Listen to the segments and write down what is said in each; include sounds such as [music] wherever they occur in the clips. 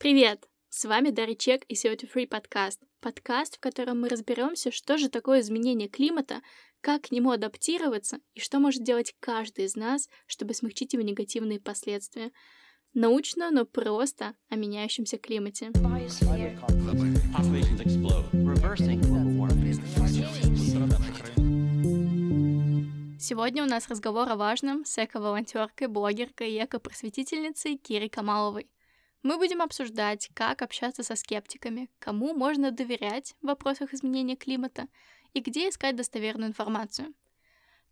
Привет! С вами Дарья Чек и CO2 Free подкаст. Подкаст, в котором мы разберемся, что же такое изменение климата, как к нему адаптироваться и что может делать каждый из нас, чтобы смягчить его негативные последствия. Научно, но просто о меняющемся климате. Сегодня у нас разговор о важном с эко-волонтеркой, блогеркой и эко-просветительницей Кирой Камаловой. Мы будем обсуждать, как общаться со скептиками, кому можно доверять в вопросах изменения климата и где искать достоверную информацию.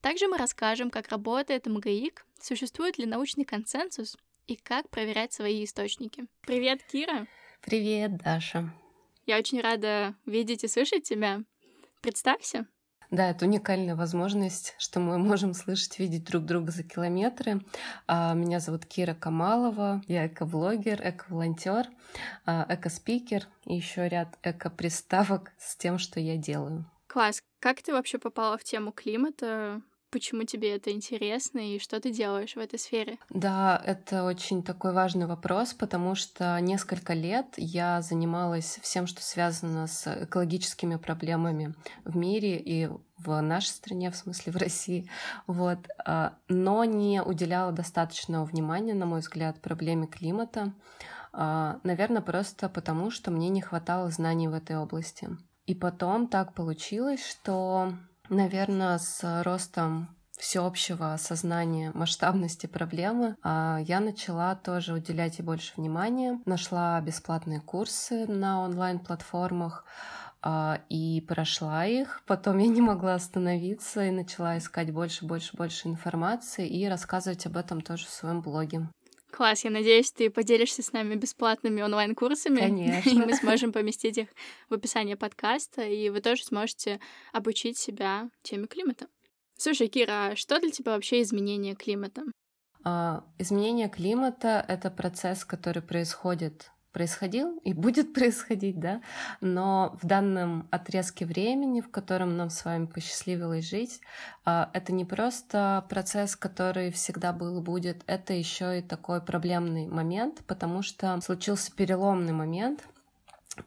Также мы расскажем, как работает МГИК, существует ли научный консенсус и как проверять свои источники. Привет, Кира! Привет, Даша! Я очень рада видеть и слышать тебя. Представься. Да, это уникальная возможность, что мы можем слышать, видеть друг друга за километры. А, меня зовут Кира Камалова, я эко-блогер, эко-волонтер, а, эко-спикер и еще ряд эко-приставок с тем, что я делаю. Класс. Как ты вообще попала в тему климата? Почему тебе это интересно и что ты делаешь в этой сфере? Да, это очень такой важный вопрос, потому что несколько лет я занималась всем, что связано с экологическими проблемами в мире и в нашей стране, в смысле в России, вот, а, но не уделяла достаточного внимания, на мой взгляд, проблеме климата, а, наверное, просто потому, что мне не хватало знаний в этой области. И потом так получилось, что Наверное, с ростом всеобщего осознания масштабности проблемы, а, я начала тоже уделять ей больше внимания. Нашла бесплатные курсы на онлайн-платформах а, и прошла их. Потом я не могла остановиться и начала искать больше, больше, больше информации и рассказывать об этом тоже в своем блоге. Класс, я надеюсь, ты поделишься с нами бесплатными онлайн-курсами. [laughs] Конечно. И мы сможем поместить их в описание подкаста, и вы тоже сможете обучить себя теме климата. Слушай, Кира, а что для тебя вообще изменение климата? А, изменение климата — это процесс, который происходит происходил и будет [laughs] происходить, да, но в данном отрезке времени, в котором нам с вами посчастливилось жить, а, это не просто процесс, который всегда был и будет, это еще и такой проблемный момент, потому что случился переломный момент,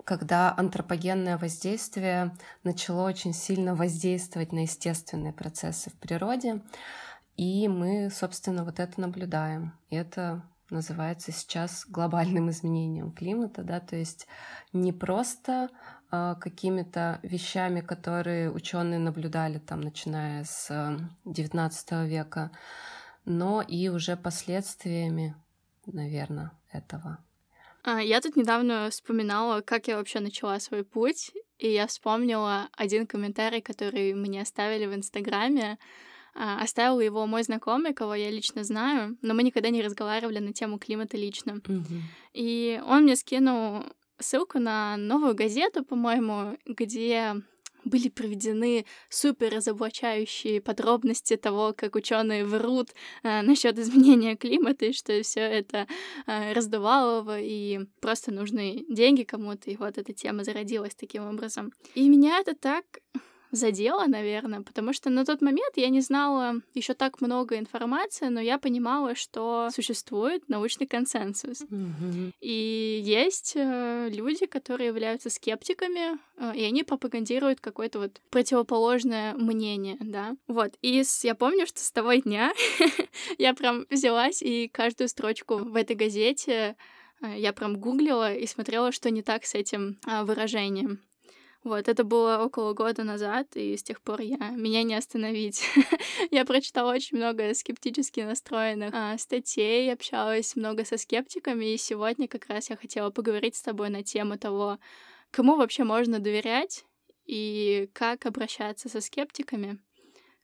когда антропогенное воздействие начало очень сильно воздействовать на естественные процессы в природе, и мы, собственно, вот это наблюдаем. И это называется сейчас глобальным изменением климата, да, то есть не просто э, какими-то вещами, которые ученые наблюдали там, начиная с XIX века, но и уже последствиями, наверное, этого. А, я тут недавно вспоминала, как я вообще начала свой путь, и я вспомнила один комментарий, который мне оставили в Инстаграме. А, оставил его мой знакомый, кого я лично знаю, но мы никогда не разговаривали на тему климата лично. Mm-hmm. И он мне скинул ссылку на новую газету, по-моему, где были проведены супер разоблачающие подробности того, как ученые врут э, насчет изменения климата, и что все это э, раздувало и просто нужны деньги кому-то, и вот эта тема зародилась таким образом. И меня это так задело, наверное, потому что на тот момент я не знала еще так много информации, но я понимала, что существует научный консенсус. Mm-hmm. И есть э, люди, которые являются скептиками, э, и они пропагандируют какое-то вот противоположное мнение, да. Вот. И с, я помню, что с того дня [laughs] я прям взялась и каждую строчку в этой газете э, я прям гуглила и смотрела, что не так с этим выражением. Вот, это было около года назад, и с тех пор я меня не остановить. [laughs] я прочитала очень много скептически настроенных а, статей, общалась много со скептиками, и сегодня как раз я хотела поговорить с тобой на тему того, кому вообще можно доверять и как обращаться со скептиками,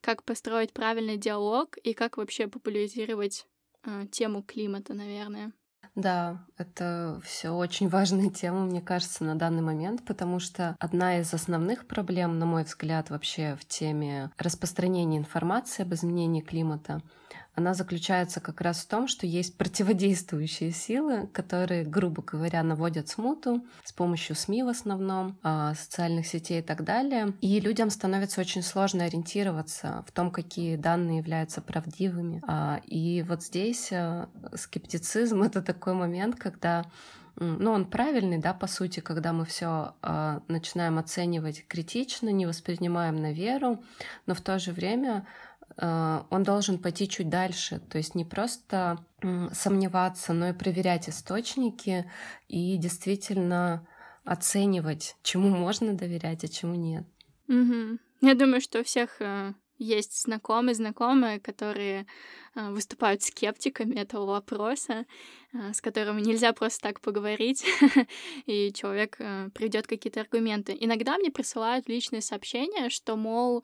как построить правильный диалог и как вообще популяризировать а, тему климата, наверное. Да, это все очень важная тема, мне кажется, на данный момент, потому что одна из основных проблем, на мой взгляд, вообще в теме распространения информации об изменении климата она заключается как раз в том, что есть противодействующие силы, которые, грубо говоря, наводят смуту с помощью СМИ в основном, а, социальных сетей и так далее. И людям становится очень сложно ориентироваться в том, какие данные являются правдивыми. А, и вот здесь э, скептицизм — это такой момент, когда ну, он правильный, да, по сути, когда мы все э, начинаем оценивать критично, не воспринимаем на веру, но в то же время он должен пойти чуть дальше, то есть не просто э, сомневаться, но и проверять источники и действительно оценивать, чему можно доверять, а чему нет. Угу. Я думаю, что у всех э, есть знакомые, знакомые, которые э, выступают скептиками этого вопроса, э, с которыми нельзя просто так поговорить, [laughs] и человек э, приведет какие-то аргументы. Иногда мне присылают личные сообщения, что, мол,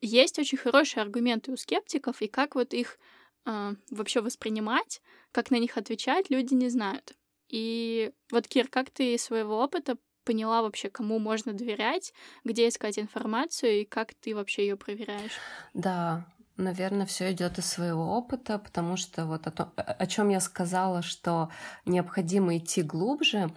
есть очень хорошие аргументы у скептиков, и как вот их э, вообще воспринимать, как на них отвечать, люди не знают. И вот, Кир, как ты из своего опыта поняла вообще, кому можно доверять, где искать информацию и как ты вообще ее проверяешь? Да, Наверное, все идет из своего опыта, потому что вот о, том, о чем я сказала, что необходимо идти глубже.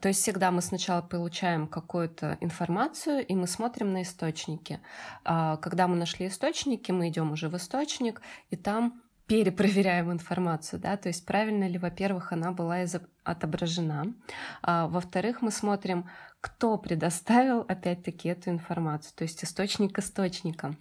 То есть всегда мы сначала получаем какую-то информацию, и мы смотрим на источники. А когда мы нашли источники, мы идем уже в источник, и там перепроверяем информацию, да, то есть правильно ли, во-первых, она была отображена, а, во-вторых, мы смотрим, кто предоставил, опять-таки, эту информацию, то есть источник источника.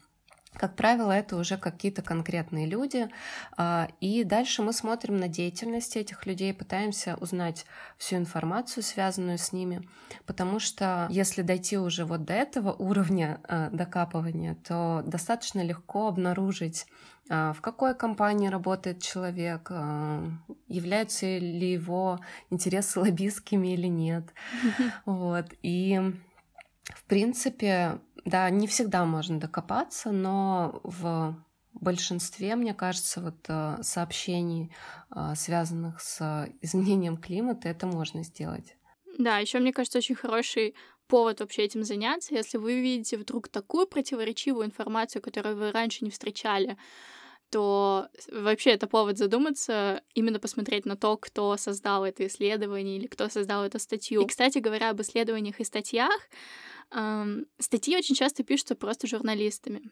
Как правило, это уже какие-то конкретные люди. А, и дальше мы смотрим на деятельность этих людей, пытаемся узнать всю информацию, связанную с ними. Потому что если дойти уже вот до этого уровня а, докапывания, то достаточно легко обнаружить а, в какой компании работает человек, являются ли его интересы [laughs] лоббистскими или нет. [laughs] Вот. И в принципе, да, не всегда можно докопаться, но в большинстве, мне кажется, вот э, сообщений, э, связанных с изменением климата, это можно сделать. Да, еще мне кажется, очень хороший повод вообще этим заняться, если вы видите вдруг такую противоречивую информацию, которую вы раньше не встречали, то вообще это повод задуматься, именно посмотреть на то, кто создал это исследование или кто создал эту статью. И, кстати говоря, об исследованиях и статьях, статьи очень часто пишутся просто журналистами.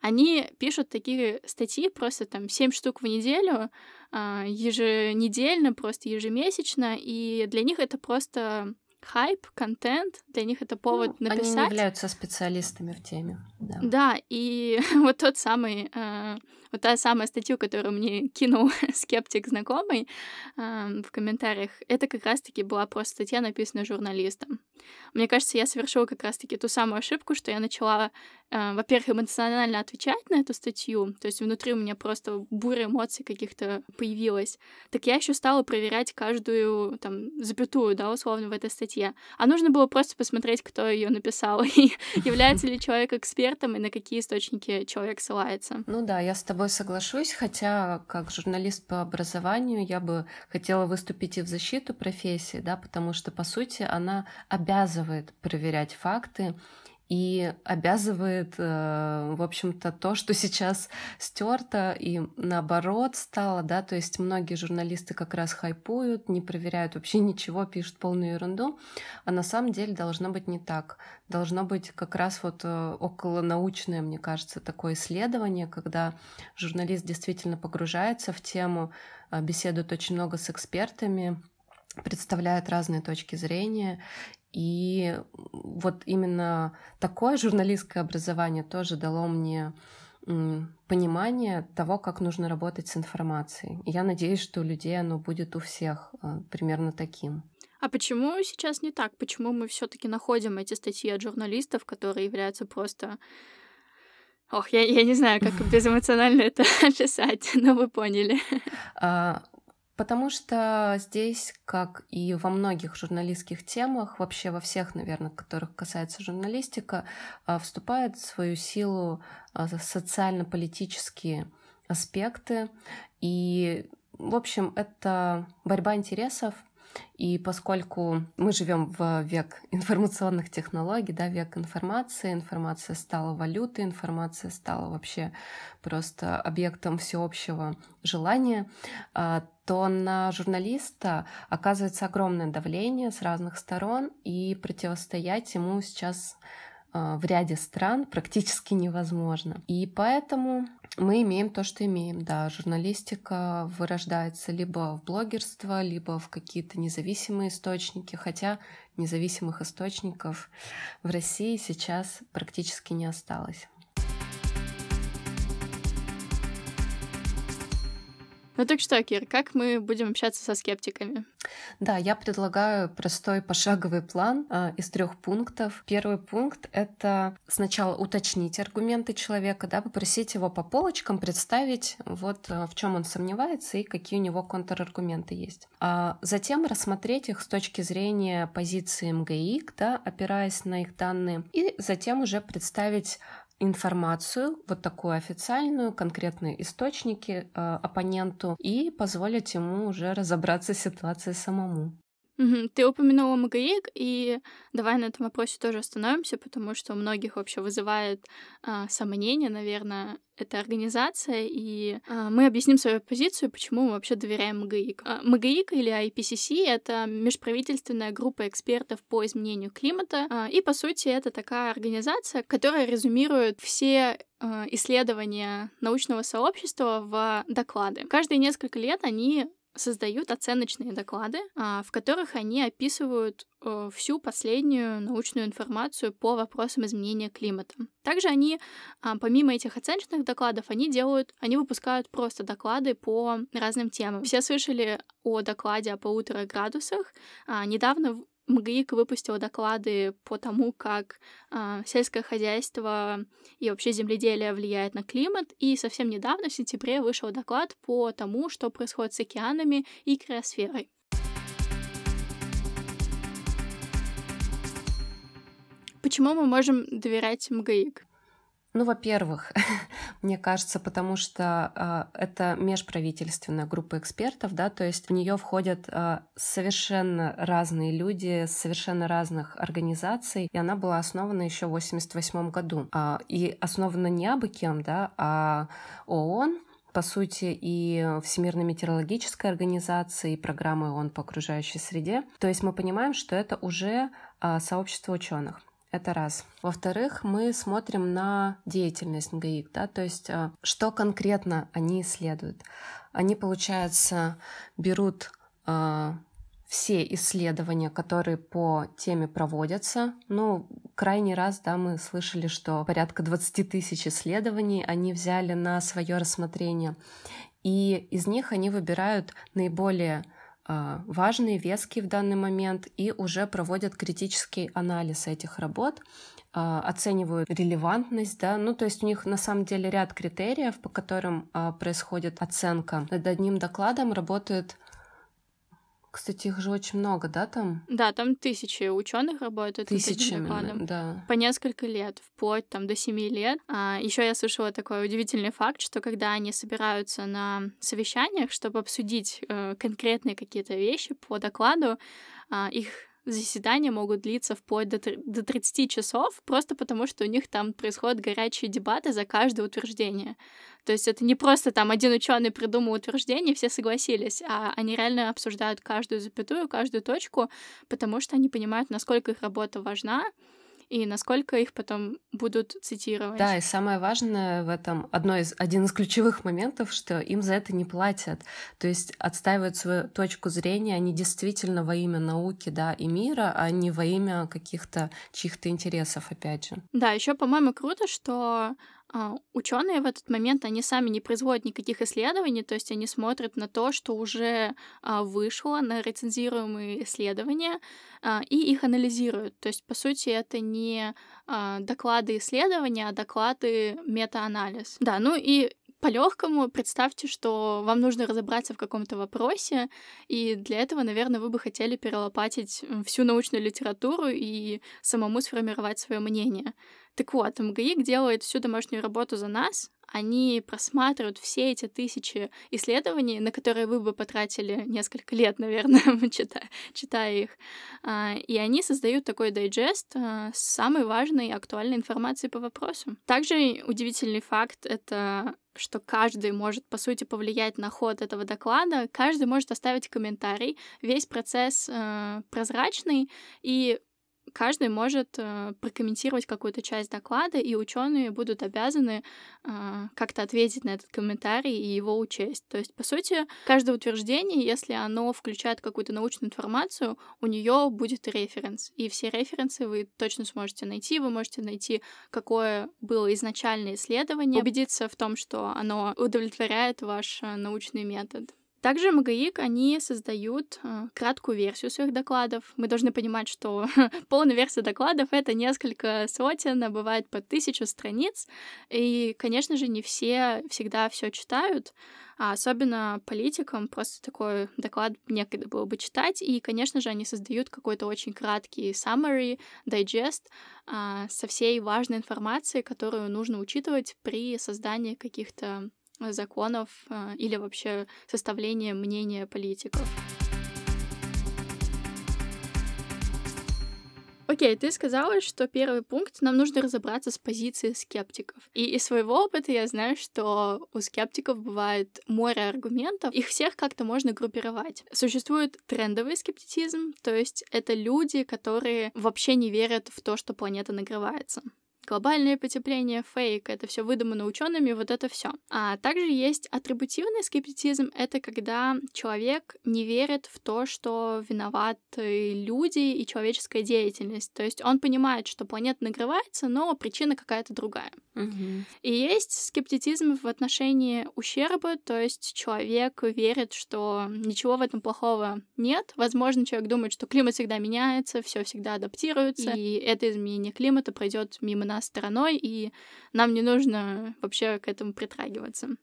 Они пишут такие статьи просто там 7 штук в неделю, э, еженедельно, просто ежемесячно, и для них это просто хайп, контент, для них это повод ну, написать. Они не являются специалистами в теме. Да, да и [laughs] вот тот самый э, вот та самая статью, которую мне кинул [laughs] скептик знакомый э, в комментариях, это как раз-таки была просто статья, написанная журналистом. Мне кажется, я совершила как раз-таки ту самую ошибку, что я начала, э, во-первых, эмоционально отвечать на эту статью, то есть внутри у меня просто буря эмоций каких-то появилась. Так я еще стала проверять каждую там запятую, да, условно, в этой статье. А нужно было просто посмотреть, кто ее написал, [laughs] и является ли человек экспертом, и на какие источники человек ссылается. Ну да, я с тобой соглашусь, хотя как журналист по образованию я бы хотела выступить и в защиту профессии, да, потому что, по сути, она обязывает проверять факты и обязывает, э, в общем-то, то, что сейчас стерто и наоборот стало, да, то есть многие журналисты как раз хайпуют, не проверяют вообще ничего, пишут полную ерунду, а на самом деле должно быть не так. Должно быть как раз вот э, около научное, мне кажется, такое исследование, когда журналист действительно погружается в тему, э, беседует очень много с экспертами, представляет разные точки зрения и вот именно такое журналистское образование тоже дало мне понимание того, как нужно работать с информацией. И я надеюсь, что у людей оно будет у всех а, примерно таким. А почему сейчас не так? Почему мы все-таки находим эти статьи от журналистов, которые являются просто Ох, я, я не знаю, как [laughs] безэмоционально это [laughs] описать, но вы поняли. Потому что здесь, как и во многих журналистских темах, вообще во всех, наверное, которых касается журналистика, а, вступает в свою силу а, социально-политические аспекты. И, в общем, это борьба интересов, и поскольку мы живем в век информационных технологий, да, век информации, информация стала валютой, информация стала вообще просто объектом всеобщего желания, а, то на журналиста оказывается огромное давление с разных сторон, и противостоять ему сейчас в ряде стран практически невозможно. И поэтому мы имеем то, что имеем. Да, журналистика вырождается либо в блогерство, либо в какие-то независимые источники, хотя независимых источников в России сейчас практически не осталось. Ну так что, Кир, как мы будем общаться со скептиками? Да, я предлагаю простой пошаговый план э, из трех пунктов. Первый пункт — это сначала уточнить аргументы человека, да, попросить его по полочкам представить, вот э, в чем он сомневается и какие у него контраргументы есть. А затем рассмотреть их с точки зрения позиции МГИК, да, опираясь на их данные, и затем уже представить информацию, вот такую официальную, конкретные источники э, оппоненту и позволить ему уже разобраться с ситуацией самому. Угу. Ты упомянула МГИК, и давай на этом вопросе тоже остановимся, потому что у многих вообще вызывает а, сомнения, наверное, эта организация, и а, мы объясним свою позицию, почему мы вообще доверяем МГИК. А, МГИК или IPCC — это межправительственная группа экспертов по изменению климата, а, и, по сути, это такая организация, которая резюмирует все исследования научного сообщества в доклады. Каждые несколько лет они создают оценочные доклады, а, в которых они описывают э, всю последнюю научную информацию по вопросам изменения климата. Также они, а, помимо этих оценочных докладов, они делают, они выпускают просто доклады по разным темам. Все слышали о докладе о полутора градусах. А, недавно МГИК выпустил доклады по тому, как э, сельское хозяйство и вообще земледелие влияет на климат. И совсем недавно, в сентябре, вышел доклад по тому, что происходит с океанами и криосферой. Почему мы можем доверять МГИК? Ну, во-первых, [laughs] мне кажется, потому что э, это межправительственная группа экспертов, да, то есть в нее входят э, совершенно разные люди, совершенно разных организаций, и она была основана еще в 88 году. Э, и основана не абы кем, да, а ООН, по сути, и Всемирной метеорологической организации, и программы ООН по окружающей среде. То есть мы понимаем, что это уже сообщество ученых. Это раз. Во-вторых, мы смотрим на деятельность НГИК, да, то есть а, что конкретно они исследуют. Они, получается, берут э, все исследования, которые по теме проводятся. Ну, крайний раз, да, мы слышали, что порядка 20 тысяч исследований они взяли на свое рассмотрение. И из них они выбирают наиболее важные, веские в данный момент и уже проводят критический анализ этих работ, а, оценивают релевантность, да, ну то есть у них на самом деле ряд критериев, по которым а, происходит оценка. Над одним докладом работают кстати, их же очень много, да, там? Да, там тысячи ученых работают Тысячами, да. По несколько лет, вплоть там до семи лет. А, еще я слышала такой удивительный факт, что когда они собираются на совещаниях, чтобы обсудить э, конкретные какие-то вещи по докладу, э, их заседания могут длиться вплоть до, до 30 часов, просто потому что у них там происходят горячие дебаты за каждое утверждение. То есть это не просто там один ученый придумал утверждение, все согласились, а они реально обсуждают каждую запятую, каждую точку, потому что они понимают, насколько их работа важна, и насколько их потом будут цитировать. Да, и самое важное в этом, одно из, один из ключевых моментов, что им за это не платят. То есть отстаивают свою точку зрения, они действительно во имя науки, да, и мира, а не во имя каких-то чьих-то интересов, опять же. Да, еще, по-моему, круто, что ученые в этот момент, они сами не производят никаких исследований, то есть они смотрят на то, что уже а, вышло, на рецензируемые исследования, а, и их анализируют. То есть, по сути, это не доклады исследования, а доклады мета-анализ. Да, ну и по-легкому представьте, что вам нужно разобраться в каком-то вопросе, и для этого, наверное, вы бы хотели перелопатить всю научную литературу и самому сформировать свое мнение. Так вот, МГИК делает всю домашнюю работу за нас, они просматривают все эти тысячи исследований, на которые вы бы потратили несколько лет, [laughs] наверное, [laughs] читая, читая их. А, и они создают такой дайджест а, с самой важной и актуальной информацией по вопросу. Также удивительный факт — это что каждый может, по сути, повлиять на ход этого доклада, каждый может оставить комментарий, весь процесс э, прозрачный, и каждый может э, прокомментировать какую-то часть доклада, и ученые будут обязаны э, как-то ответить на этот комментарий и его учесть. То есть, по сути, каждое утверждение, если оно включает какую-то научную информацию, у нее будет референс. И все референсы вы точно сможете найти. Вы можете найти, какое было изначальное исследование, убедиться в том, что оно удовлетворяет ваш э, научный метод. Также МГИК, они создают э, краткую версию своих докладов. Мы должны понимать, что [laughs] полная версия докладов — это несколько сотен, а бывает по тысячу страниц. И, конечно же, не все всегда все читают, а особенно политикам просто такой доклад некогда было бы читать. И, конечно же, они создают какой-то очень краткий summary, digest э, со всей важной информацией, которую нужно учитывать при создании каких-то законов а, или вообще составления мнения политиков. Окей, ты сказала, что первый пункт нам нужно разобраться с позицией скептиков. И из своего опыта я знаю, что у скептиков бывает море аргументов, их всех как-то можно группировать. Существует трендовый скептицизм, то есть это люди, которые вообще не верят в то, что планета нагревается глобальное потепление, фейк, это все выдумано учеными, вот это все. А также есть атрибутивный скептицизм, это когда человек не верит в то, что виноваты люди и человеческая деятельность. То есть он понимает, что планета нагревается, но причина какая-то другая. Угу. И есть скептицизм в отношении ущерба, то есть человек верит, что ничего в этом плохого нет. Возможно, человек думает, что климат всегда меняется, все всегда адаптируется, и это изменение климата пройдет мимо нас стороной, и нам не нужно вообще к этому притрагиваться.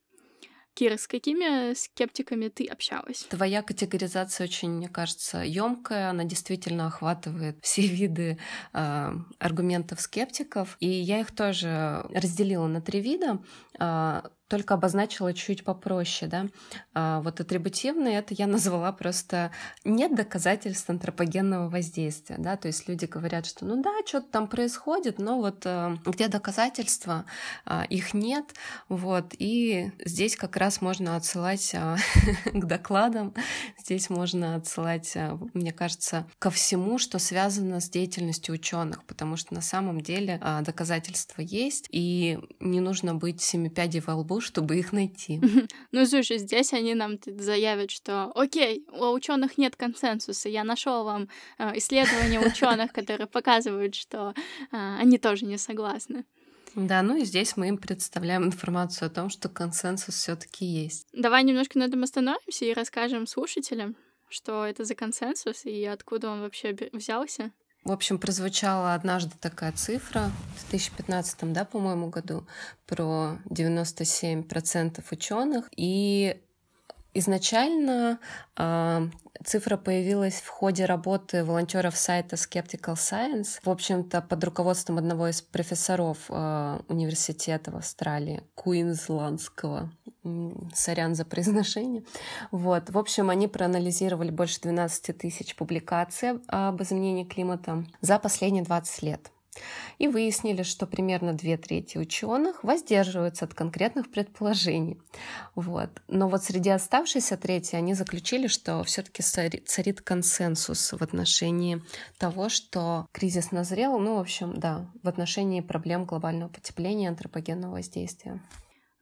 Кира, с какими скептиками ты общалась? Твоя категоризация очень, мне кажется, емкая. Она действительно охватывает все [laughs] виды э, аргументов скептиков. И я их тоже разделила на три вида. Э, только обозначила чуть попроще, да. А, вот атрибутивные это я [laughs] назвала просто нет доказательств антропогенного воздействия, да, то есть люди говорят, что ну да, что-то там происходит, но вот а, где доказательства, а, их нет, вот, и здесь как раз можно отсылать а, [laughs] к докладам, здесь можно отсылать, а, мне кажется, ко всему, что связано с деятельностью ученых, потому что на самом деле доказательства есть, и не нужно быть семипядей во лбу, чтобы их найти. Ну, слушай, здесь они нам заявят, что окей, у ученых нет консенсуса. Я нашел вам э, исследования ученых, [laughs] которые показывают, что э, они тоже не согласны. Да, ну и здесь мы им представляем информацию о том, что консенсус все-таки есть. Давай немножко на этом остановимся и расскажем слушателям, что это за консенсус и откуда он вообще взялся. В общем, прозвучала однажды такая цифра в 2015, да, по-моему, году про 97% ученых. И изначально э, цифра появилась в ходе работы волонтеров сайта Skeptical Science, в общем-то, под руководством одного из профессоров э, университета в Австралии, Куинсландского Сорян за произношение. Вот. В общем, они проанализировали больше 12 тысяч публикаций об изменении климата за последние 20 лет. И выяснили, что примерно две трети ученых воздерживаются от конкретных предположений. Вот. Но вот среди оставшейся трети они заключили, что все-таки царит консенсус в отношении того, что кризис назрел, ну, в общем, да, в отношении проблем глобального потепления и антропогенного воздействия.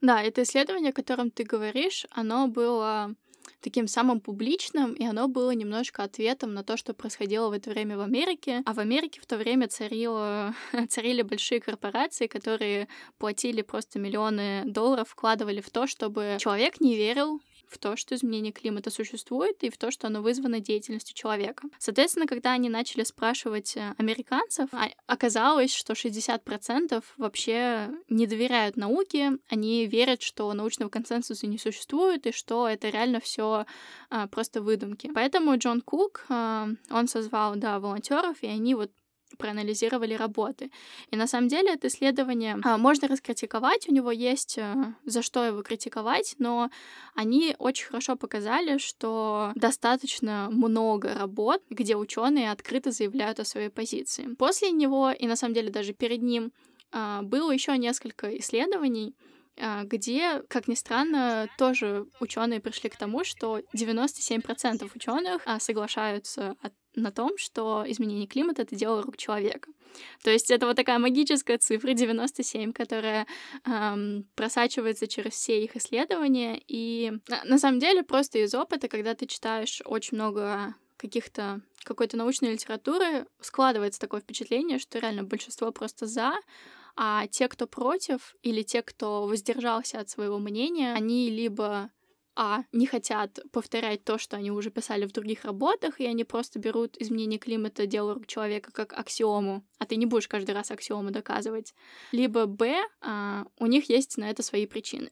Да, это исследование, о котором ты говоришь, оно было таким самым публичным, и оно было немножко ответом на то, что происходило в это время в Америке. А в Америке в то время царило, [laughs] царили большие корпорации, которые платили просто миллионы долларов, вкладывали в то, чтобы человек не верил в то, что изменение климата существует, и в то, что оно вызвано деятельностью человека. Соответственно, когда они начали спрашивать э, американцев, а, оказалось, что 60% вообще не доверяют науке, они верят, что научного консенсуса не существует, и что это реально все а, просто выдумки. Поэтому Джон Кук, а, он созвал, да, волонтеров, и они вот проанализировали работы. И на самом деле это исследование а, можно раскритиковать, у него есть а, за что его критиковать, но они очень хорошо показали, что достаточно много работ, где ученые открыто заявляют о своей позиции. После него, и на самом деле даже перед ним, а, было еще несколько исследований, а, где, как ни странно, тоже ученые пришли к тому, что 97% ученых а, соглашаются на том, что изменение климата — это дело рук человека. То есть это вот такая магическая цифра 97, которая эм, просачивается через все их исследования. И на самом деле просто из опыта, когда ты читаешь очень много каких-то какой-то научной литературы, складывается такое впечатление, что реально большинство просто за, а те, кто против, или те, кто воздержался от своего мнения, они либо а, не хотят повторять то, что они уже писали в других работах, и они просто берут изменение климата, дело рук человека как аксиому, а ты не будешь каждый раз аксиому доказывать. Либо, б, а, у них есть на это свои причины.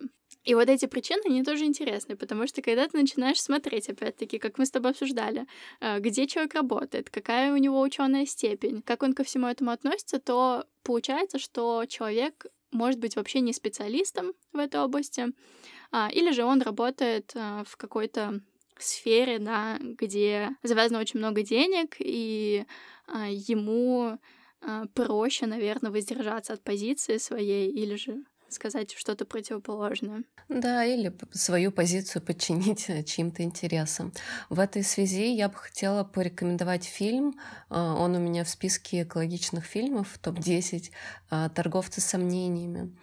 И вот эти причины, они тоже интересны, потому что когда ты начинаешь смотреть, опять-таки, как мы с тобой обсуждали, э, где человек работает, какая у него ученая степень, как он ко всему этому относится, то получается, что человек может быть вообще не специалистом в этой области, а, или же он работает а, в какой-то сфере, да, где завязано очень много денег, и а, ему проще, наверное, воздержаться от позиции своей, или же сказать что-то противоположное. Да, или свою позицию подчинить э, чьим-то интересам. В этой связи я бы хотела порекомендовать фильм. А, он у меня в списке экологичных фильмов, топ-10 а, «Торговцы сомнениями».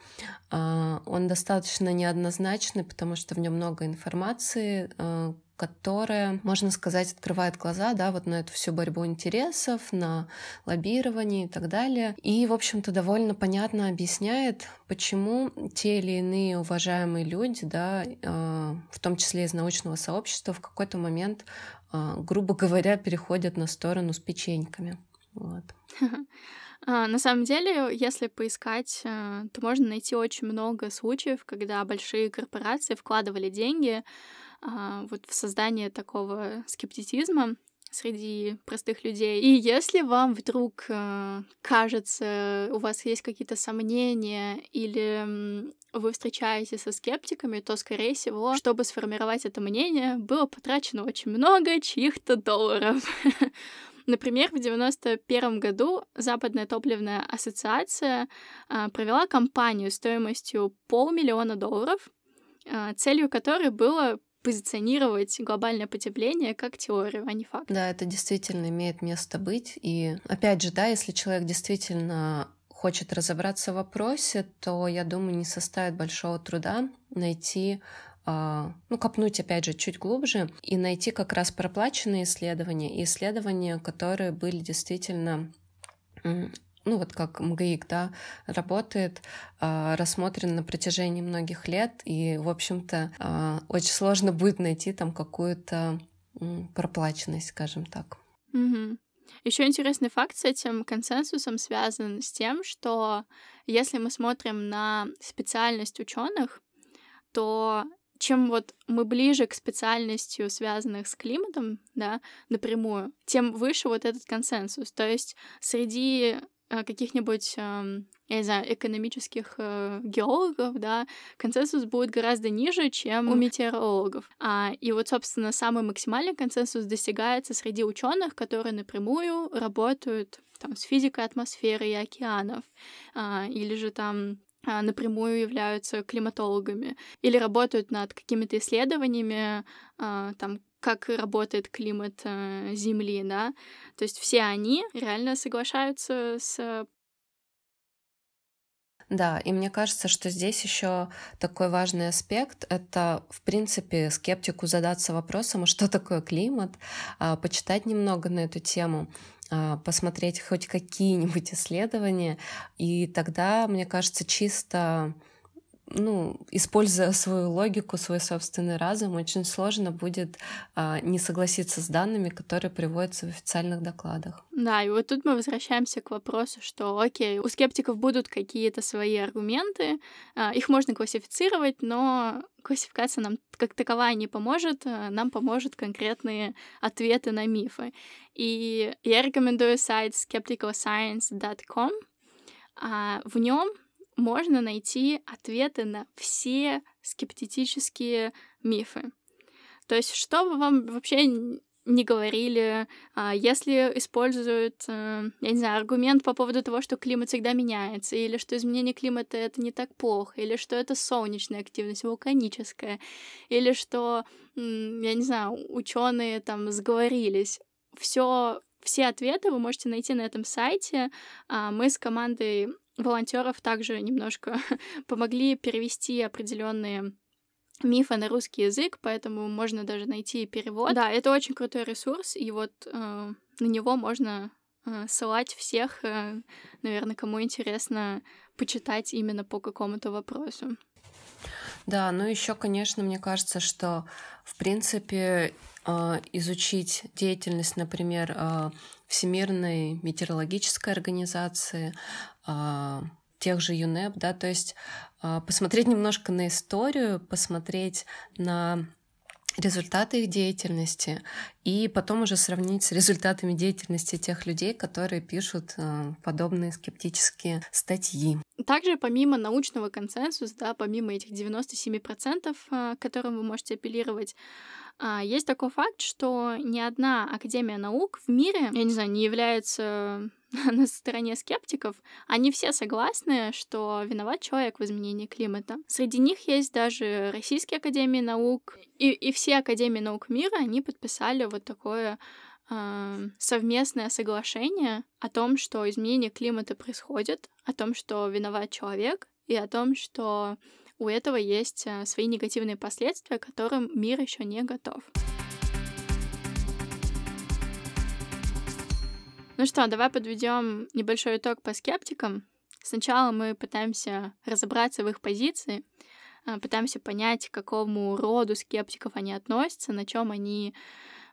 Он достаточно неоднозначный, потому что в нем много информации, которая, можно сказать, открывает глаза, да, вот на эту всю борьбу интересов, на лоббирование и так далее. И, в общем-то, довольно понятно объясняет, почему те или иные уважаемые люди, да, э, в том числе из научного сообщества, в какой-то момент, э, грубо говоря, переходят на сторону с печеньками. Вот. А, на самом деле, если поискать, э, то можно найти очень много случаев, когда большие корпорации вкладывали деньги вот в создание такого скептицизма среди простых людей. И если вам вдруг э, кажется, у вас есть какие-то сомнения или вы встречаетесь со скептиками, то, скорее всего, чтобы сформировать это мнение, было потрачено очень много чьих-то долларов. [laughs] Например, в 1991 году Западная топливная ассоциация э, провела кампанию стоимостью полмиллиона долларов, э, целью которой было позиционировать глобальное потепление как теорию, а не факт. Да, это действительно имеет место быть. И опять же, да, если человек действительно хочет разобраться в вопросе, то, я думаю, не составит большого труда найти а, ну, копнуть, опять же, чуть глубже и найти как раз проплаченные исследования и исследования, которые были действительно ну вот как МГИК, да, работает, э, рассмотрен на протяжении многих лет, и, в общем-то, э, очень сложно будет найти там какую-то проплаченность, скажем так. Угу. Еще интересный факт с этим консенсусом связан с тем, что если мы смотрим на специальность ученых, то чем вот мы ближе к специальностью, связанных с климатом, да, напрямую, тем выше вот этот консенсус. То есть среди каких-нибудь, я не знаю, экономических э, геологов, да, консенсус будет гораздо ниже, чем у метеорологов. А, и вот, собственно, самый максимальный консенсус достигается среди ученых, которые напрямую работают там, с физикой атмосферы и океанов, а, или же там а, напрямую являются климатологами или работают над какими-то исследованиями, а, там, как работает климат э, Земли, да. То есть все они реально соглашаются с да, и мне кажется, что здесь еще такой важный аспект — это, в принципе, скептику задаться вопросом, а что такое климат, а, почитать немного на эту тему, а, посмотреть хоть какие-нибудь исследования, и тогда, мне кажется, чисто ну, используя свою логику, свой собственный разум, очень сложно будет а, не согласиться с данными, которые приводятся в официальных докладах. Да, и вот тут мы возвращаемся к вопросу, что, окей, у скептиков будут какие-то свои аргументы, а, их можно классифицировать, но классификация нам как таковая не поможет, а, нам поможет конкретные ответы на мифы. И я рекомендую сайт skepticalscience.com. А, в нем можно найти ответы на все скептические мифы. То есть, что бы вам вообще не говорили, а, если используют, э, я не знаю, аргумент по поводу того, что климат всегда меняется, или что изменение климата это не так плохо, или что это солнечная активность, вулканическая, или что, я не знаю, ученые там сговорились. все все ответы вы можете найти на этом сайте. А, мы с командой волонтеров также немножко [laughs] помогли перевести определенные мифы на русский язык, поэтому можно даже найти перевод. Да, это очень крутой ресурс, и вот э, на него можно э, ссылать всех, э, наверное, кому интересно почитать именно по какому-то вопросу. Да, ну еще, конечно, мне кажется, что в принципе э, изучить деятельность, например, э, Всемирной метеорологической организации, тех же ЮНЕП, да, то есть а, посмотреть немножко на историю, посмотреть на результаты их деятельности и потом уже сравнить с результатами деятельности тех людей, которые пишут а, подобные скептические статьи. Также помимо научного консенсуса, да, помимо этих 97%, а, к которым вы можете апеллировать, есть такой факт, что ни одна Академия наук в мире, я не знаю, не является [laughs] на стороне скептиков, они все согласны, что виноват человек в изменении климата. Среди них есть даже Российские академии наук, и, и все академии наук мира, они подписали вот такое э, совместное соглашение о том, что изменение климата происходит, о том, что виноват человек, и о том, что у этого есть э, свои негативные последствия, к которым мир еще не готов. Ну что, давай подведем небольшой итог по скептикам. Сначала мы пытаемся разобраться в их позиции, а, пытаемся понять, к какому роду скептиков они относятся, на чем они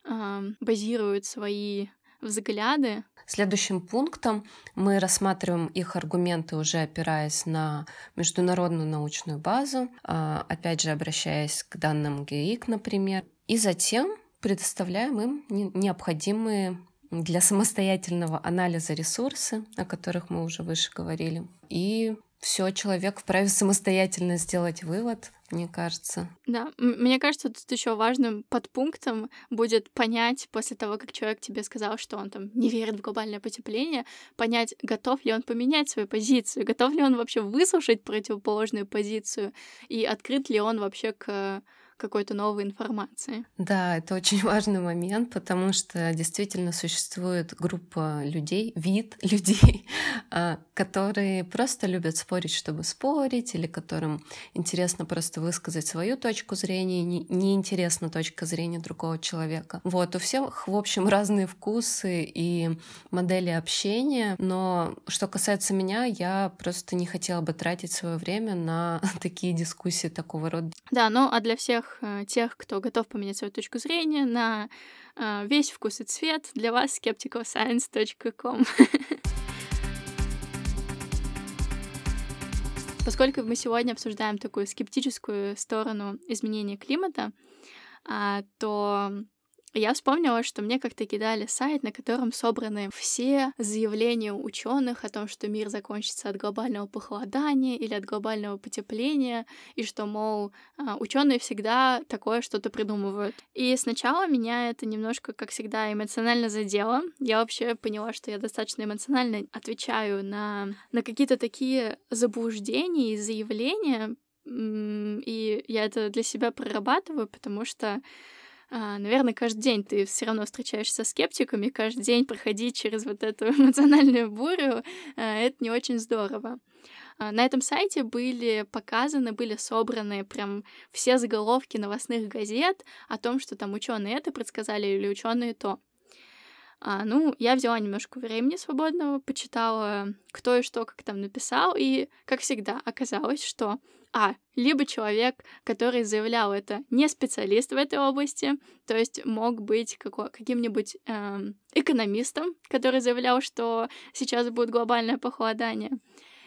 э, базируют свои взгляды. Следующим пунктом мы рассматриваем их аргументы, уже опираясь на международную научную базу, э, опять же обращаясь к данным ГИИК, например, и затем предоставляем им необходимые для самостоятельного анализа ресурсы, о которых мы уже выше говорили. И все, человек вправе самостоятельно сделать вывод, мне кажется. Да, мне кажется, тут еще важным подпунктом будет понять после того, как человек тебе сказал, что он там не верит в глобальное потепление, понять, готов ли он поменять свою позицию, готов ли он вообще выслушать противоположную позицию и открыт ли он вообще к какой-то новой информации. Да, это очень [laughs] важный момент, потому что действительно существует группа людей, вид [laughs] людей, а, которые просто любят спорить, чтобы спорить, или которым интересно просто высказать свою точку зрения, неинтересна точка зрения другого человека. Вот, у всех, в общем, [laughs] разные вкусы и модели общения, но что касается меня, я просто не хотела бы тратить свое время на такие дискуссии такого рода. Да, ну а для всех Э, тех, кто готов поменять свою точку зрения на э, весь вкус и цвет. Для вас skepticalscience.com. [laughs] Поскольку мы сегодня обсуждаем такую скептическую сторону изменения климата, а, то я вспомнила, что мне как-то кидали сайт, на котором собраны все заявления ученых о том, что мир закончится от глобального похолодания или от глобального потепления, и что, мол, а, ученые всегда такое что-то придумывают. И сначала меня это немножко, как всегда, эмоционально задело. Я вообще поняла, что я достаточно эмоционально отвечаю на, на какие-то такие заблуждения и заявления, и я это для себя прорабатываю, потому что наверное, каждый день ты все равно встречаешься со скептиками, каждый день проходить через вот эту [laughs] эмоциональную бурю, а, это не очень здорово. А, на этом сайте были показаны, были собраны прям все заголовки новостных газет о том, что там ученые это предсказали или ученые то. А, ну, я взяла немножко времени свободного, почитала, кто и что как там написал, и, как всегда, оказалось, что а. Либо человек, который заявлял это, не специалист в этой области, то есть мог быть каким-нибудь э, экономистом, который заявлял, что сейчас будет глобальное похолодание.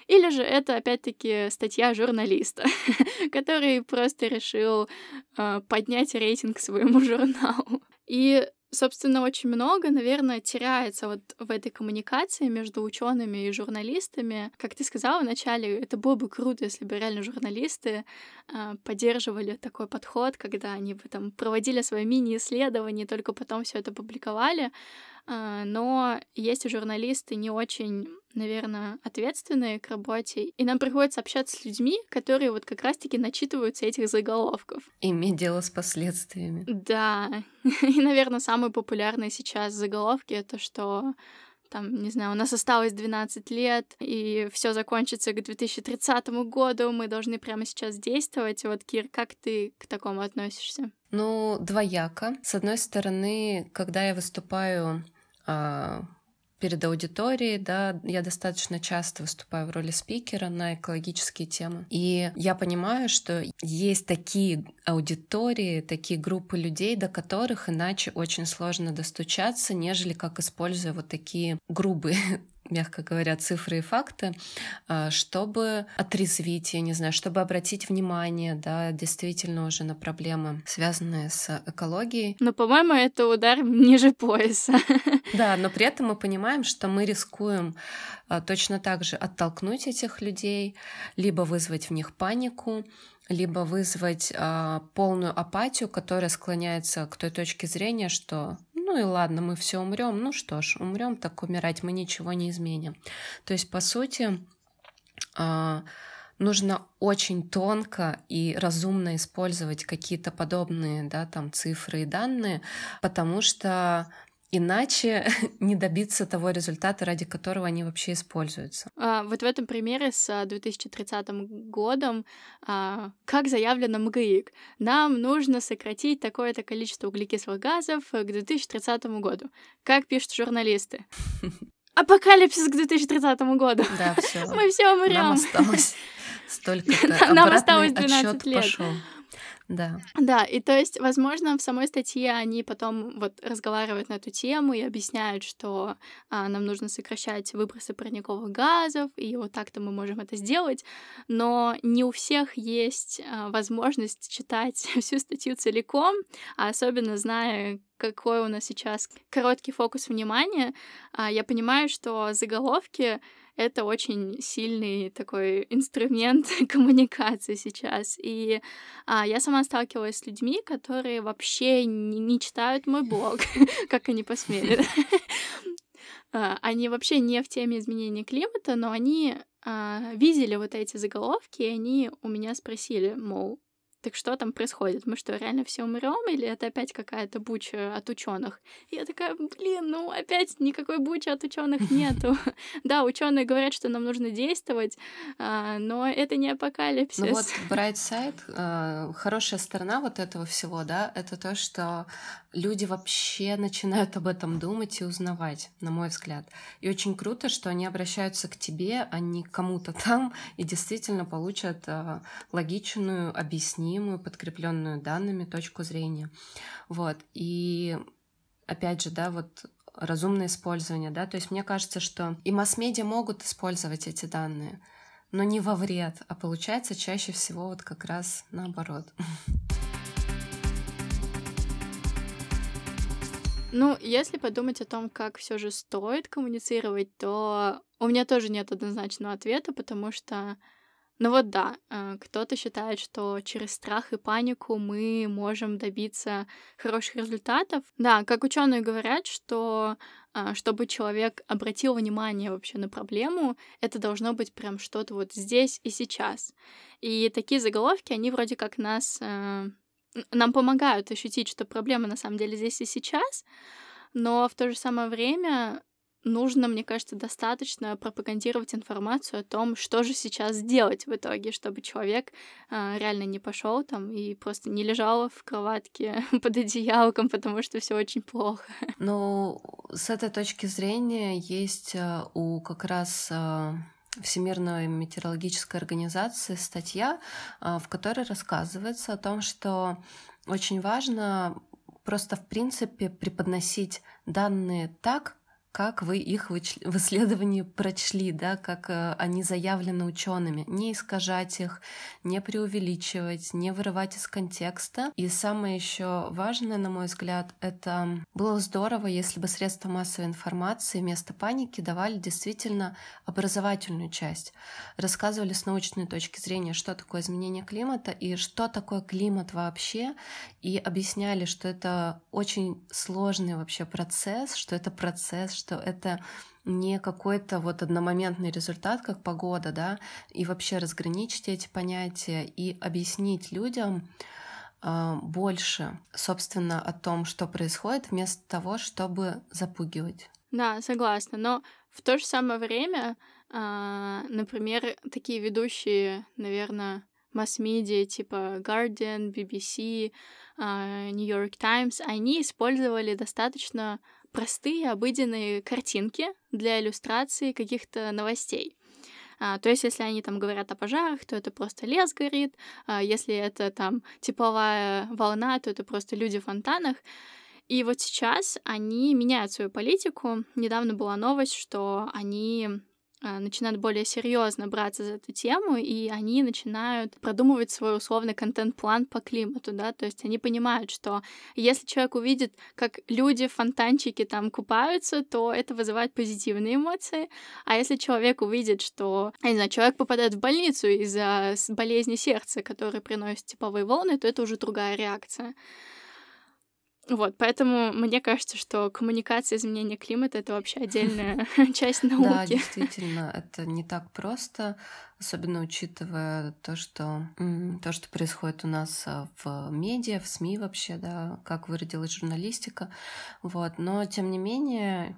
Или же это, опять-таки, статья журналиста, [laughs] который просто решил э, поднять рейтинг своему [laughs] журналу. И собственно, очень много, наверное, теряется вот в этой коммуникации между учеными и журналистами. Как ты сказала вначале, это было бы круто, если бы реально журналисты э, поддерживали такой подход, когда они бы там проводили свои мини-исследования, только потом все это публиковали. Э, но есть и журналисты не очень наверное, ответственные к работе, и нам приходится общаться с людьми, которые вот как раз-таки начитываются этих заголовков. Иметь дело с последствиями. Да. [laughs] И, наверное, самые популярные сейчас заголовки — это что там, не знаю, у нас осталось 12 лет, и все закончится к 2030 году, мы должны прямо сейчас действовать. Вот, Кир, как ты к такому относишься? Ну, двояко. С одной стороны, когда я выступаю а, перед аудиторией, да, я достаточно часто выступаю в роли спикера на экологические темы. И я понимаю, что есть такие аудитории, такие группы людей, до которых иначе очень сложно достучаться, нежели как используя вот такие грубые [laughs] мягко говоря, цифры и факты, а, чтобы отрезвить, я не знаю, чтобы обратить внимание, да, действительно уже на проблемы, связанные с экологией. Но, по-моему, это удар ниже пояса. [laughs] Да, но при этом мы понимаем, что мы рискуем а, точно так же оттолкнуть этих людей, либо вызвать в них панику, либо вызвать а, полную апатию, которая склоняется к той точке зрения, что ну и ладно, мы все умрем, ну что ж, умрем, так умирать, мы ничего не изменим. То есть, по сути, а, нужно очень тонко и разумно использовать какие-то подобные да, там, цифры и данные, потому что Иначе [laughs] не добиться того результата, ради которого они вообще используются. А, вот в этом примере с 2030 годом, а, как заявлено МГИК, нам нужно сократить такое-то количество углекислых газов к 2030 году. Как пишут журналисты? [laughs] Апокалипсис к 2030 году. Да, все. [laughs] Мы все умрем. Нам осталось столько. Нам осталось 12 лет. Пошел. Да. Да, и то есть, возможно, в самой статье они потом вот разговаривают на эту тему и объясняют, что а, нам нужно сокращать выбросы парниковых газов, и вот так-то мы можем это сделать, но не у всех есть а, возможность читать [laughs] всю статью целиком, а особенно зная, какой у нас сейчас короткий фокус внимания, а, я понимаю, что заголовки это очень сильный такой инструмент [laughs] коммуникации сейчас. И а, я сама сталкивалась с людьми, которые вообще не, не читают мой блог, [laughs] как они посмели. А, они вообще не в теме изменения климата, но они а, видели вот эти заголовки, и они у меня спросили, мол, так что там происходит? Мы что, реально все умрем, или это опять какая-то буча от ученых? Я такая, блин, ну опять никакой бучи от ученых [laughs] нету. Да, ученые говорят, что нам нужно действовать, а, но это не апокалипсис. Ну вот Bright Side, а, хорошая сторона вот этого всего, да, это то, что люди вообще начинают об этом думать и узнавать, на мой взгляд. И очень круто, что они обращаются к тебе, а не к кому-то там, и действительно получат а, логичную, объяснимую, подкрепленную данными точку зрения. Вот. И опять же, да, вот разумное использование, да, то есть мне кажется, что и масс-медиа могут использовать эти данные, но не во вред, а получается чаще всего вот как раз наоборот. Ну, если подумать о том, как все же стоит коммуницировать, то у меня тоже нет однозначного ответа, потому что, ну вот да, э, кто-то считает, что через страх и панику мы можем добиться хороших результатов. Да, как ученые говорят, что э, чтобы человек обратил внимание вообще на проблему, это должно быть прям что-то вот здесь и сейчас. И такие заголовки, они вроде как нас э, нам помогают ощутить, что проблема на самом деле здесь и сейчас, но в то же самое время нужно, мне кажется, достаточно пропагандировать информацию о том, что же сейчас делать в итоге, чтобы человек э, реально не пошел там и просто не лежал в кроватке [laughs] под одеялком, потому что все очень плохо. [laughs] Ну, с этой точки зрения есть э, у как раз э, Всемирной метеорологической организации статья, а, в которой рассказывается о том, что очень важно просто в принципе преподносить данные так, как вы их в исследовании прочли, да, как э, они заявлены учеными. Не искажать их, не преувеличивать, не вырывать из контекста. И самое еще важное, на мой взгляд, это было здорово, если бы средства массовой информации вместо паники давали действительно образовательную часть. Рассказывали с научной точки зрения, что такое изменение климата и что такое климат вообще, и объясняли, что это очень сложный вообще процесс, что это процесс, что это не какой-то вот одномоментный результат, как погода, да, и вообще разграничить эти понятия и объяснить людям э, больше, собственно, о том, что происходит, вместо того, чтобы запугивать. Да, согласна. Но в то же самое время, э, например, такие ведущие, наверное, масс-медиа типа Guardian, BBC, э, New York Times, они использовали достаточно простые обыденные картинки для иллюстрации каких-то новостей. А, то есть, если они там говорят о пожарах, то это просто лес горит. А, если это там тепловая волна, то это просто люди в фонтанах. И вот сейчас они меняют свою политику. Недавно была новость, что они начинают более серьезно браться за эту тему, и они начинают продумывать свой условный контент-план по климату, да, то есть они понимают, что если человек увидит, как люди в фонтанчике там купаются, то это вызывает позитивные эмоции, а если человек увидит, что, не знаю, человек попадает в больницу из-за болезни сердца, который приносит тепловые волны, то это уже другая реакция. Вот, поэтому мне кажется, что коммуникация изменения климата — это вообще отдельная [laughs] [laughs] часть науки. Да, действительно, это не так просто, особенно учитывая то, что, то, что происходит у нас а, в медиа, в СМИ вообще, да, как выродилась журналистика. Вот, но, тем не менее,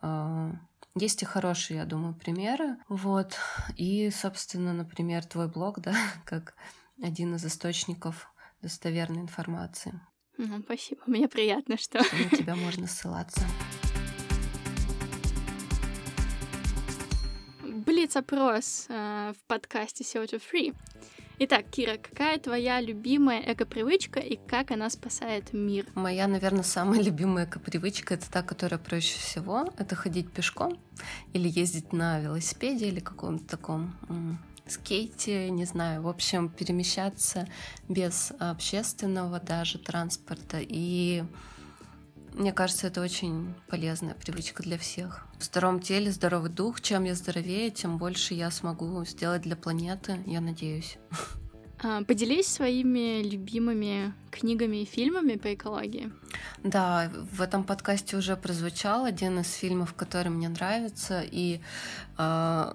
а, есть и хорошие, я думаю, примеры. Вот. И, собственно, например, твой блог, [laughs] да, как один из источников достоверной информации. Ну, спасибо. [laughs] Мне приятно, что... На тебя можно ссылаться. Блиц-опрос э, в подкасте SEO to Free. Итак, Кира, какая твоя любимая эко-привычка и как она спасает мир? Моя, наверное, самая любимая эко-привычка — это та, которая проще всего. Это ходить пешком или ездить на велосипеде или каком-то таком скейте, не знаю, в общем, перемещаться без общественного даже транспорта. И мне кажется, это очень полезная привычка для всех. В здоровом теле здоровый дух. Чем я здоровее, тем больше я смогу сделать для планеты, я надеюсь. А, поделись своими любимыми книгами и фильмами по экологии. Да, в этом подкасте уже прозвучал один из фильмов, который мне нравится, и э,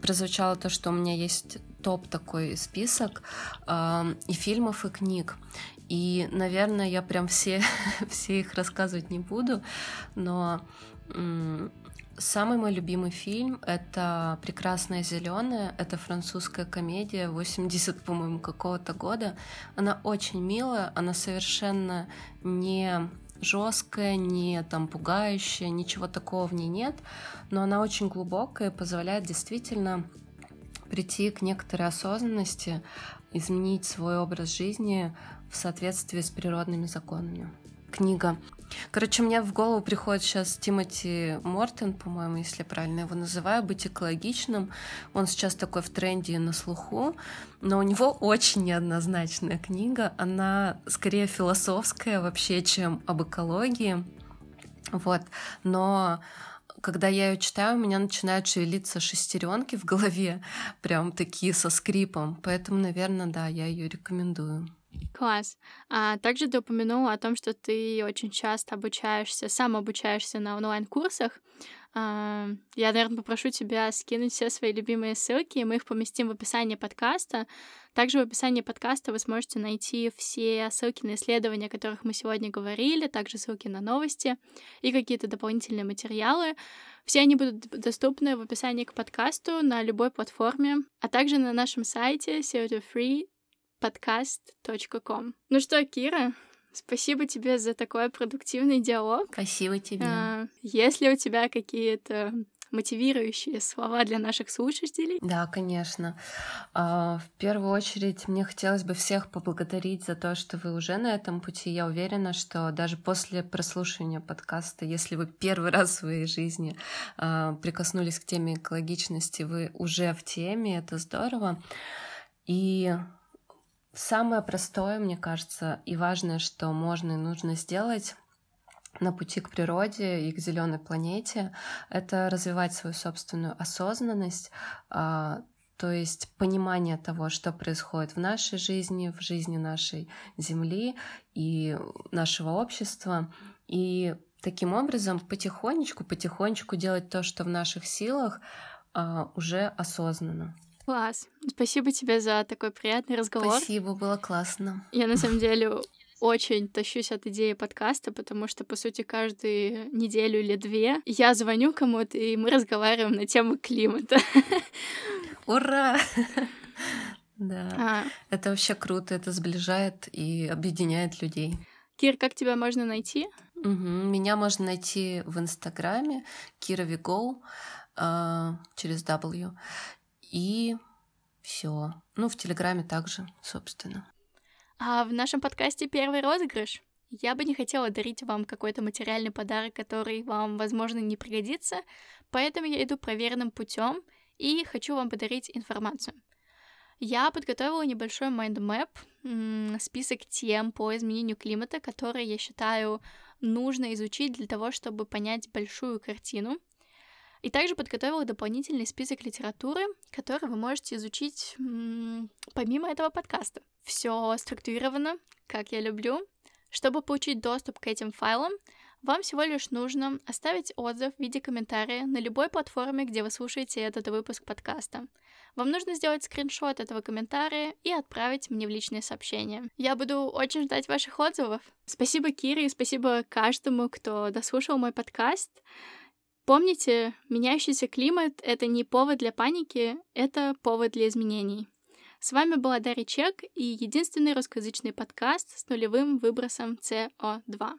прозвучало то, что у меня есть топ такой список э, и фильмов, и книг. И, наверное, я прям все, [laughs] все их рассказывать не буду, но самый мой любимый фильм — это «Прекрасная зеленая». Это французская комедия 80, по-моему, какого-то года. Она очень милая, она совершенно не жесткая, не там пугающая, ничего такого в ней нет, но она очень глубокая и позволяет действительно прийти к некоторой осознанности, изменить свой образ жизни в соответствии с природными законами. Книга Короче, мне в голову приходит сейчас Тимоти Мортон, по-моему, если я правильно его называю, «Быть экологичным». Он сейчас такой в тренде на слуху, но у него очень неоднозначная книга. Она скорее философская вообще, чем об экологии. Вот. Но когда я ее читаю, у меня начинают шевелиться шестеренки в голове, прям такие со скрипом. Поэтому, наверное, да, я ее рекомендую. Класс. А также ты упомянула о том, что ты очень часто обучаешься, сам обучаешься на онлайн-курсах. А, я, наверное, попрошу тебя скинуть все свои любимые ссылки, и мы их поместим в описании подкаста. Также в описании подкаста вы сможете найти все ссылки на исследования, о которых мы сегодня говорили, также ссылки на новости и какие-то дополнительные материалы. Все они будут доступны в описании к подкасту на любой платформе, а также на нашем сайте co podcast.com. Ну что, Кира, спасибо тебе за такой продуктивный диалог. Спасибо тебе. А, есть ли у тебя какие-то мотивирующие слова для наших слушателей? Да, конечно. А, в первую очередь мне хотелось бы всех поблагодарить за то, что вы уже на этом пути. Я уверена, что даже после прослушивания подкаста, если вы первый раз в своей жизни а, прикоснулись к теме экологичности, вы уже в теме, это здорово. И Самое простое, мне кажется, и важное, что можно и нужно сделать на пути к природе и к зеленой планете, это развивать свою собственную осознанность, а, то есть понимание того, что происходит в нашей жизни, в жизни нашей Земли и нашего общества, и таким образом потихонечку, потихонечку делать то, что в наших силах, а, уже осознанно. Класс. Спасибо тебе за такой приятный разговор. Спасибо, было классно. Я на самом [laughs] деле очень тащусь от идеи подкаста, потому что, по сути, каждую неделю или две я звоню кому-то, и мы разговариваем на тему климата. [laughs] Ура! [laughs] Да, а. это вообще круто, это сближает и объединяет людей. Кир, как тебя можно найти? Угу. Меня можно найти в Инстаграме Кира Виго э, через W. И все. Ну, в Телеграме также, собственно. А в нашем подкасте первый розыгрыш. Я бы не хотела дарить вам какой-то материальный подарок, который вам, возможно, не пригодится, поэтому я иду проверенным путем и хочу вам подарить информацию. Я подготовила небольшой mind map, список тем по изменению климата, которые я считаю нужно изучить для того, чтобы понять большую картину. И также подготовила дополнительный список литературы, который вы можете изучить помимо этого подкаста. Все структурировано, как я люблю. Чтобы получить доступ к этим файлам, вам всего лишь нужно оставить отзыв в виде комментария на любой платформе, где вы слушаете этот выпуск подкаста. Вам нужно сделать скриншот этого комментария и отправить мне в личное сообщение. Я буду очень ждать ваших отзывов. Спасибо Кире и спасибо каждому, кто дослушал мой подкаст. Помните, меняющийся климат — это не повод для паники, это повод для изменений. С вами была Дарья Чек и единственный русскоязычный подкаст с нулевым выбросом СО2.